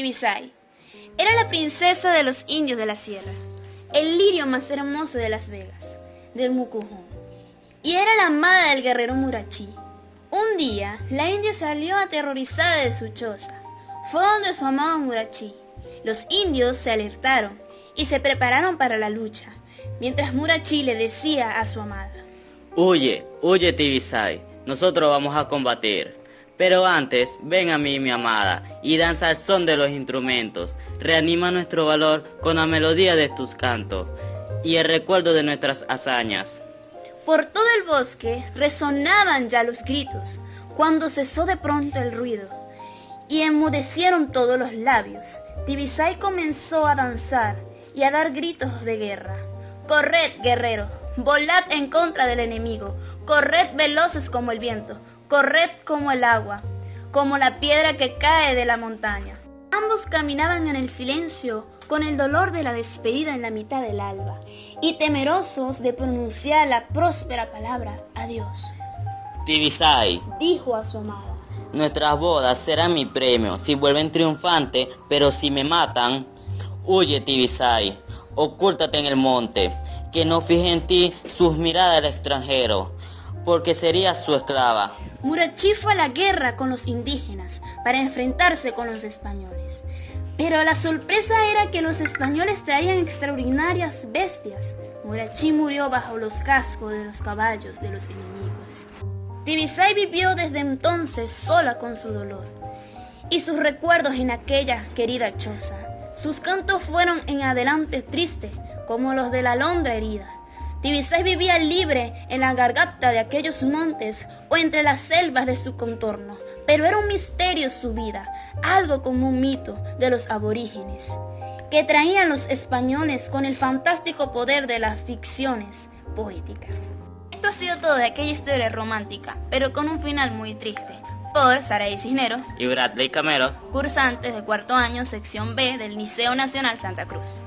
Tibisay. Era la princesa de los indios de la sierra, el lirio más hermoso de Las Vegas, del Mucujón. Y era la amada del guerrero Murachí. Un día, la india salió aterrorizada de su choza. Fue donde su amado Murachí. Los indios se alertaron y se prepararon para la lucha, mientras Murachí le decía a su amada. Huye, huye Tibisay, nosotros vamos a combatir. Pero antes, ven a mí, mi amada, y danza al son de los instrumentos. Reanima nuestro valor con la melodía de tus cantos y el recuerdo de nuestras hazañas. Por todo el bosque resonaban ya los gritos, cuando cesó de pronto el ruido, y enmudecieron todos los labios. Tibisay comenzó a danzar y a dar gritos de guerra. Corred, guerrero, volad en contra del enemigo, corred veloces como el viento, corred como el agua, como la piedra que cae de la montaña. Ambos caminaban en el silencio con el dolor de la despedida en la mitad del alba y temerosos de pronunciar la próspera palabra adiós. Tibisay, Dijo a su amada. nuestras bodas serán mi premio si vuelven triunfante, pero si me matan, huye Tibisay, ocúltate en el monte, que no fije en ti sus miradas al extranjero, porque serías su esclava. Murachí fue a la guerra con los indígenas para enfrentarse con los españoles. Pero la sorpresa era que los españoles traían extraordinarias bestias. Murachí murió bajo los cascos de los caballos de los enemigos. Tibisay vivió desde entonces sola con su dolor y sus recuerdos en aquella querida choza. Sus cantos fueron en adelante tristes como los de la alondra herida. Tibisay vivía libre en la garganta de aquellos montes o entre las selvas de su contorno, pero era un misterio su vida, algo como un mito de los aborígenes, que traían los españoles con el fantástico poder de las ficciones poéticas. Esto ha sido todo de aquella historia romántica, pero con un final muy triste. Por Saraí Cisneros, Y Bradley Camero. cursantes de cuarto año, sección B del Liceo Nacional Santa Cruz.